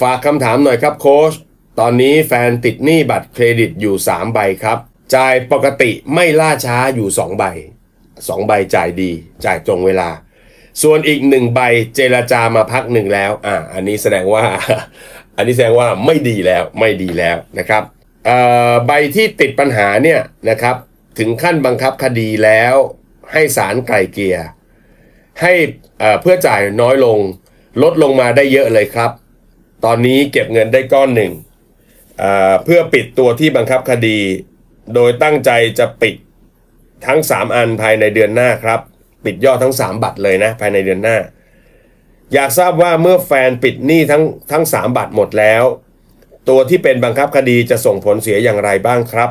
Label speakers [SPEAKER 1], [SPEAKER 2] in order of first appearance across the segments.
[SPEAKER 1] ฝากคำถามหน่อยครับโค้ชตอนนี้แฟนติดหนี้บัตรเครดิตอยู่ 3 ใบครับจ่ายปกติไม่ล่าช้าอยู่ 2 ใบ 2 ใบจ่ายดี จ่ายตรงเวลา ส่วนอีก1ใบเจรจามาพักหนึ่งแล้วอ่าอันนี้แสดงว่า อันนี้แสดงว่าไม่ดีแล้วไม่ดีแล้วนะครับเอ่อใบที่ติดปัญหาเนี่ยนะครับ ถึงขั้นบังคับคดีแล้ว ให้ศาลไกล่เกลี่ยให้เอ่อเพื่อจ่ายน้อยลง ลดลงมาได้เยอะเลยครับ ตอนนี้เก็บเงินได้ก้อนหนึ่งเพื่อปิดตัวที่บังคับคดี โดยตั้งใจจะปิดทั้ง 3 อันภายในเดือนหน้าครับ ปิดยอดทั้ง 3 บัตรเลยนะภายในเดือนหน้า อยากทราบว่าเมื่อแฟนปิดหนี้ทั้งทั้ง 3 บัตรหมดแล้ว ตัวที่เป็นบังคับคดีจะส่งผลเสียอย่างไรบ้างครับ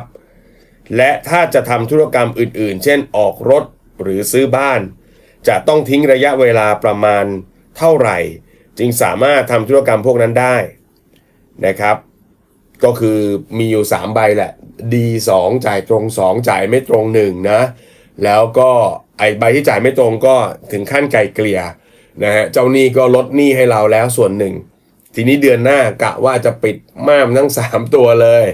[SPEAKER 1] และถ้าจะทำธุรกรรมอื่นๆ เช่นออกรถหรือซื้อบ้าน จะต้องทิ้งระยะเวลาประมาณเท่าไหร่ จึงสามารถทำธุรกรรมพวกนั้นได้นะครับ ก็คือมีอยู่ 3 ใบแหละ D2 จ่ายตรง 2 จ่ายไม่ตรง 1 นะ แล้วก็ไอใบที่จ่ายไม่ตรงก็ถึงขั้นไกลเกลี่ยนะฮะเจ้าหนี้ก็ลดหนี้ให้เราแล้วส่วนหนึ่ง ทีนี้เดือนหน้ากะว่าจะปิดม่ามทั้ง 3 ตัวเลย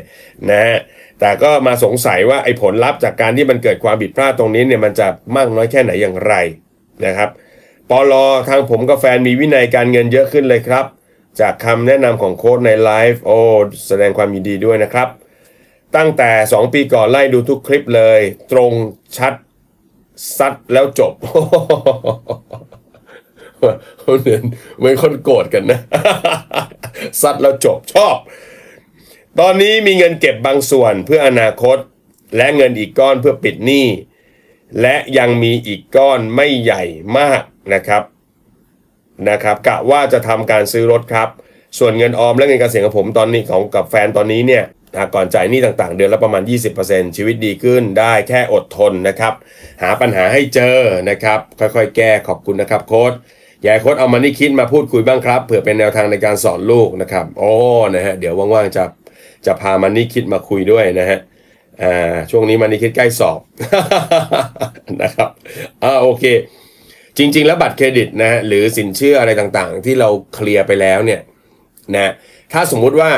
[SPEAKER 1] นะฮะแต่ก็มาสงสัยว่าไอ้ผลลัพธ์จากการที่มันเกิดความผิดพลาดตรงนี้เนี่ยมันจะมากน้อยแค่ไหนอย่างไรนะครับ ปอลอทางผมกับแฟนมีวินัยการเงินเยอะขึ้นเลยครับ จากคำแนะนำของโค้ดในไลฟ์โอ้แสดงความยินดีด้วยนะครับ ตั้งแต่ 2 ปีก่อนไล่ดูทุกคลิปเลย ตรงชัดซัดแล้วจบเหมือนเหมือนคนโกรธกันนะ ซัดแล้วจบชอบ ตอนนี้มีเงินเก็บบางส่วนเพื่ออนาคต และเงินอีกก้อนเพื่อปิดหนี้ และยังมีอีกก้อนไม่ใหญ่มากนะครับนะครับกะว่าจะทำการซื้อรถครับ ส่วนเงินออมและเงินเกษียณของผมตอนนี้ของกับแฟนตอนนี้เนี่ยก่อนจ่ายหนี้ต่างๆ เดือนละประมาณ 20%ชีวิตดีขึ้นได้แค่อดทนนะครับ หาปัญหาให้เจอนะครับ ค่อยๆ แก้ขอบคุณนะครับโค้ดยากให้โค้ดเอามานี่คิดมาพูดคุยบ้างครับเผื่อเป็นแนวทางในการสอนลูกนะครับโอ้นะฮะเดี๋ยวว่างๆจะจะพามันนี่คิดมาคุยด้วยนะฮะ อ่าช่วงนี้มันนี่คิดใกล้สอบนะครับอ่าโอเค จริง ๆ แล้วบัตรเครดิตนะฮะหรือสินเชื่ออะไรต่างๆ ที่เราเคลียร์ไปแล้วเนี่ยนะถ้าสมมุติว่า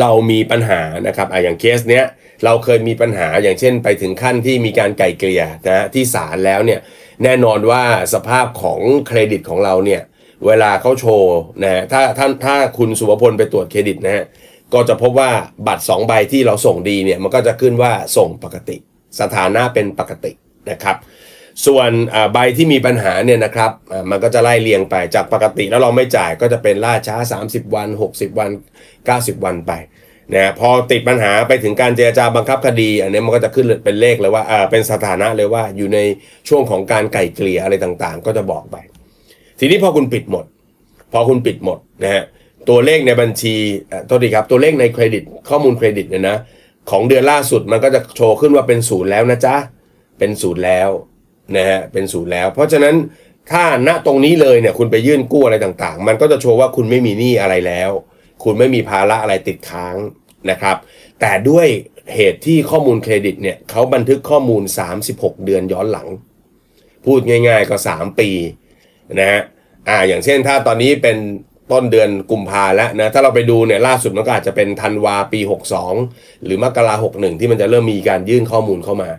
[SPEAKER 1] เรามีปัญหานะครับอะอย่างเคสเนี้ยเราเคยมีปัญหาอย่างเช่น ไปถึงขั้นที่มีการไกล่เกลี่ยนะที่ศาลแล้วเนี่ยแน่นอนว่าสภาพของเครดิตของเราเนี่ยเวลาเขาโชว์นะฮะถ้าท่านถ้าคุณสุภพลไปตรวจเครดิตนะฮะ ก็จะพบว่าบัตร 2 ใบที่เราส่งดีเนี่ยมันก็จะขึ้นว่าส่งปกติ สถานะเป็นปกตินะครับ ส่วนใบที่มีปัญหาเนี่ยนะครับมันก็จะไล่เรียงไปจากปกติแล้วเราไม่จ่ายก็จะเป็นล่าช้า 30 วัน 60 วัน 90 วันไปนะพอติดปัญหาไปถึงการเจรจาบังคับคดี อันนี้มันก็จะขึ้นเป็นเลขเลยว่าเป็นสถานะเลยว่าอยู่ในช่วงของการไก่เกลี่ยอะไรต่างๆ ก็จะบอกไป ทีนี้พอคุณปิดหมด พอคุณปิดหมดนะฮะ ตัวเลขในบัญชีเอ่อโทษทีครับ ตัวเลขในเครดิตข้อมูลเครดิตเนี่ยนะ ของเดือนล่าสุดมันก็จะโชว์ขึ้นว่าเป็นศูนย์แล้วนะจ๊ะ เป็นศูนย์แล้วนะฮะ เป็นศูนย์แล้ว เพราะฉะนั้นถ้าณตรงนี้เลยเนี่ยคุณไปยื่นกู้อะไรต่างๆ มันก็จะโชว์ว่าคุณไม่มีหนี้อะไรแล้ว คุณไม่มีภาระอะไรติดค้างนะครับ แต่ด้วยเหตุที่ข้อมูลเครดิตเนี่ยเขาบันทึกข้อมูล 36 เดือนย้อนหลัง พูดง่ายๆก็ 3 ปีนะฮะอ่าอย่างเช่นถ้าตอนนี้เป็น ต้นเดือนกุมภาแล้วนะถ้าเราไปดูเนี่ยล่าสุดมันก็อาจจะเป็นธันวาปี 62 หรือมกราหกหนึ่งที่มันจะเริ่มมีการยื่นข้อมูลเข้ามา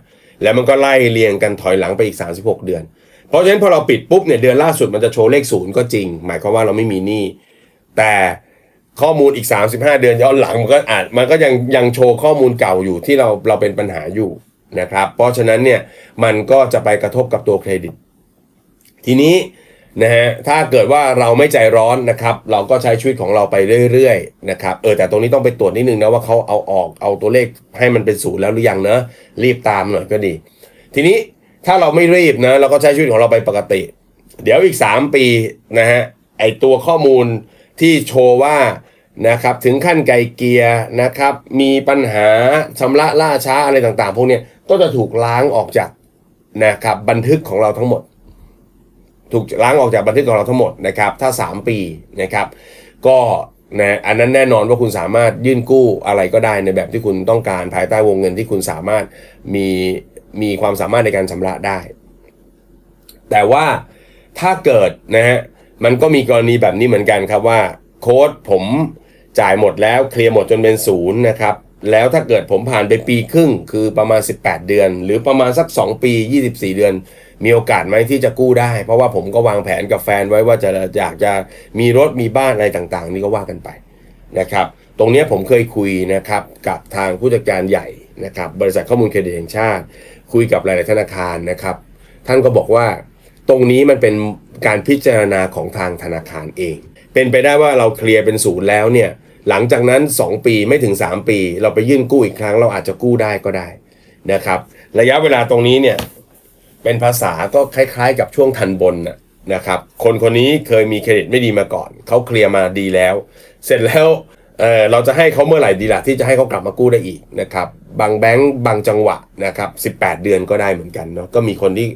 [SPEAKER 1] แล้วมันก็ไล่เรียงกันถอยหลังไปอีก 36 เดือน เพราะฉะนั้นพอเราปิดปุ๊บเนี่ยเดือนล่าสุดมันจะโชว์เลขศูนย์ก็จริง หมายความว่าเราไม่มีหนี้แต่ข้อมูลอีก 35 เดือนย้อนหลังมันก็อาจมันก็ยังยังโชว์ข้อมูลเก่าอยู่ที่เราเราเป็นปัญหาอยู่นะครับ เพราะฉะนั้นเนี่ยมันก็จะไปกระทบกับตัวเครดิต ทีนี้ นะฮะถ้าเกิดว่าเราไม่ใจร้อนนะครับ เราก็ใช้ชีวิตของเราไปเรื่อยๆนะครับเออแต่ตรงนี้ต้องไปตรวจนิดนึงนะว่าเขาเอาออกเอาตัวเลขให้มันเป็นศูนย์แล้วหรือยังเนอะรีบตามหน่อยก็ดี ทีนี้ถ้าเราไม่รีบนะเราก็ใช้ชีวิตของเราไปปกติ เดี๋ยวอีก 3 ปีนะฮะไอตัวข้อมูลที่โชว์ว่านะครับถึงขั้นไกลเกียนะครับ มีปัญหาชำระล่าช้าอะไรต่างๆ พวกนี้ก็จะถูกล้างออกจากนะครับบันทึกของเราทั้งหมด ถูกล้างออกจากบันทึกของเราทั้งหมดนะครับ ถ้า 3 ปีนะครับ ก็นะอันนั้นแน่นอนว่าคุณสามารถยื่นกู้อะไรก็ได้ในแบบที่คุณต้องการภายใต้วงเงินที่คุณสามารถมีมีความสามารถในการชำระได้ แต่ว่าถ้าเกิดนะฮะมันก็มีกรณีแบบนี้เหมือนกันครับว่าโค้ดผมจ่ายหมดแล้วเคลียร์หมดจนเป็นศูนย์นะครับ แล้วถ้าเกิดผมผ่านไปปีครึ่งคือประมาณ 18 เดือน หรือประมาณสัก 2 ปี 24 เดือน มีโอกาสไหมที่จะกู้ได้ เพราะว่าผมก็วางแผนกับแฟนไว้ว่าจะอยากจะมีรถมีบ้านอะไรต่างๆ นี่ก็ว่ากันไปนะครับ ตรงนี้ผมเคยคุยนะครับกับทางผู้จัดการใหญ่นะครับบริษัทข้อมูลเครดิตแห่งชาติ คุยกับหลายๆธนาคารนะครับ ท่านก็บอกว่าตรงนี้มันเป็นการพิจารณาของทางธนาคารเอง เป็นไปได้ว่าเราเคลียร์เป็นศูนย์แล้วเนี่ย หลังจากนั้น 2 ปีไม่ถึง 3 ปี เราไปยื่นกู้อีกครั้ง เราอาจจะกู้ได้ก็ได้นะครับ ระยะเวลาตรงนี้เนี่ยเป็นภาษาก็คล้ายๆ กับช่วงทันบนนะครับ คนคนนี้เคยมีเครดิตไม่ดีมาก่อน เขาเคลียร์มาดีแล้ว เสร็จแล้วเเราจะให้เขาเมื่อไหร่ดีล่ะที่จะให้เขากลับมากู้ได้อีกนะครับ บางแบงก์บางจังหวะนะครับ18 เดือนก็ได้เหมือนกันเนาะก็มีคนที่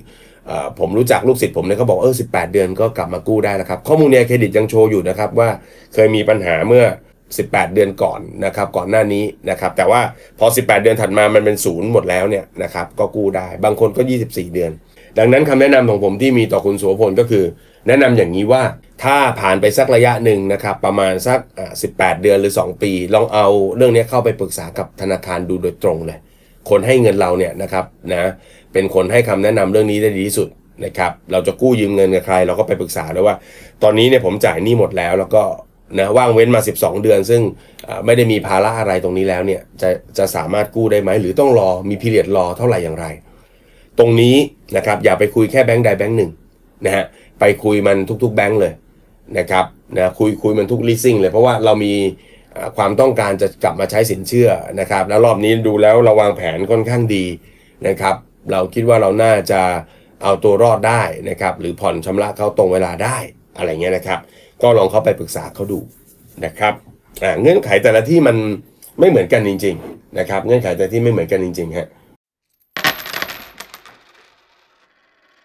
[SPEAKER 1] ผมรู้จักลูกศิษย์ผมเนี่ยเขาบอกเออ18 เดือนก็กลับมากู้ได้นะครับ ข้อมูลในเครดิตยังโชว์อยู่นะครับว่าเคยมีปัญหาเมื่อ 18 เดือนก่อนนะครับก่อนหน้านี้นะครับแต่ว่าพอ 18 เดือนถัดมามันเป็นศูนย์หมดแล้วเนี่ยนะครับก็กู้ได้บางคนก็ 24 เดือน ดังนั้นคำแนะนำของผมที่มีต่อคุณโสพลก็คือ แนะนำอย่างนี้ว่าถ้าผ่านไปสักระยะหนึ่งนะครับประมาณสัก 18 เดือนหรือ 2 ปี ลองเอาเรื่องนี้เข้าไปปรึกษากับธนาคารดูโดยตรงเลย คนให้เงินเราเนี่ยนะครับนะเป็นคนให้คำแนะนำเรื่องนี้ได้ดีที่สุดนะครับเราจะกู้ยืมเงินกับใคร เราก็ไปปรึกษาเลยว่า ตอนนี้เนี่ยผมจ่ายหนี้หมดแล้วแล้วก็ นะว่างเว้นมา 12 เดือน ซึ่งไม่ได้มีภาระอะไรตรงนี้แล้วเนี่ยจะจะสามารถกู้ได้ไหม หรือต้องรอมีพีเรียดรอเท่าไหร่อย่างไร ตรงนี้นะครับอย่าไปคุยแค่แบงก์ใดแบงก์หนึ่งนะฮะไปคุยมันทุกๆแบงก์เลยนะครับนะคุยคุยมันทุก leasing เลยเพราะว่าเรามีความต้องการจะกลับมาใช้สินเชื่อนะครับ แล้วรอบนี้ดูแล้วเราวางแผนค่อนข้างดีนะครับ เราคิดว่าเราน่าจะเอาตัวรอดได้นะครับ หรือผ่อนชำระเขาตรงเวลาได้อะไรเงี้ยนะครับ ก็ลองเข้าไปปรึกษาเขาดูนะครับเงื่อนไขแต่ละที่มันไม่เหมือนกันจริง ๆ นะครับ เงื่อนไขแต่ที่ไม่เหมือนกันจริงๆฮะ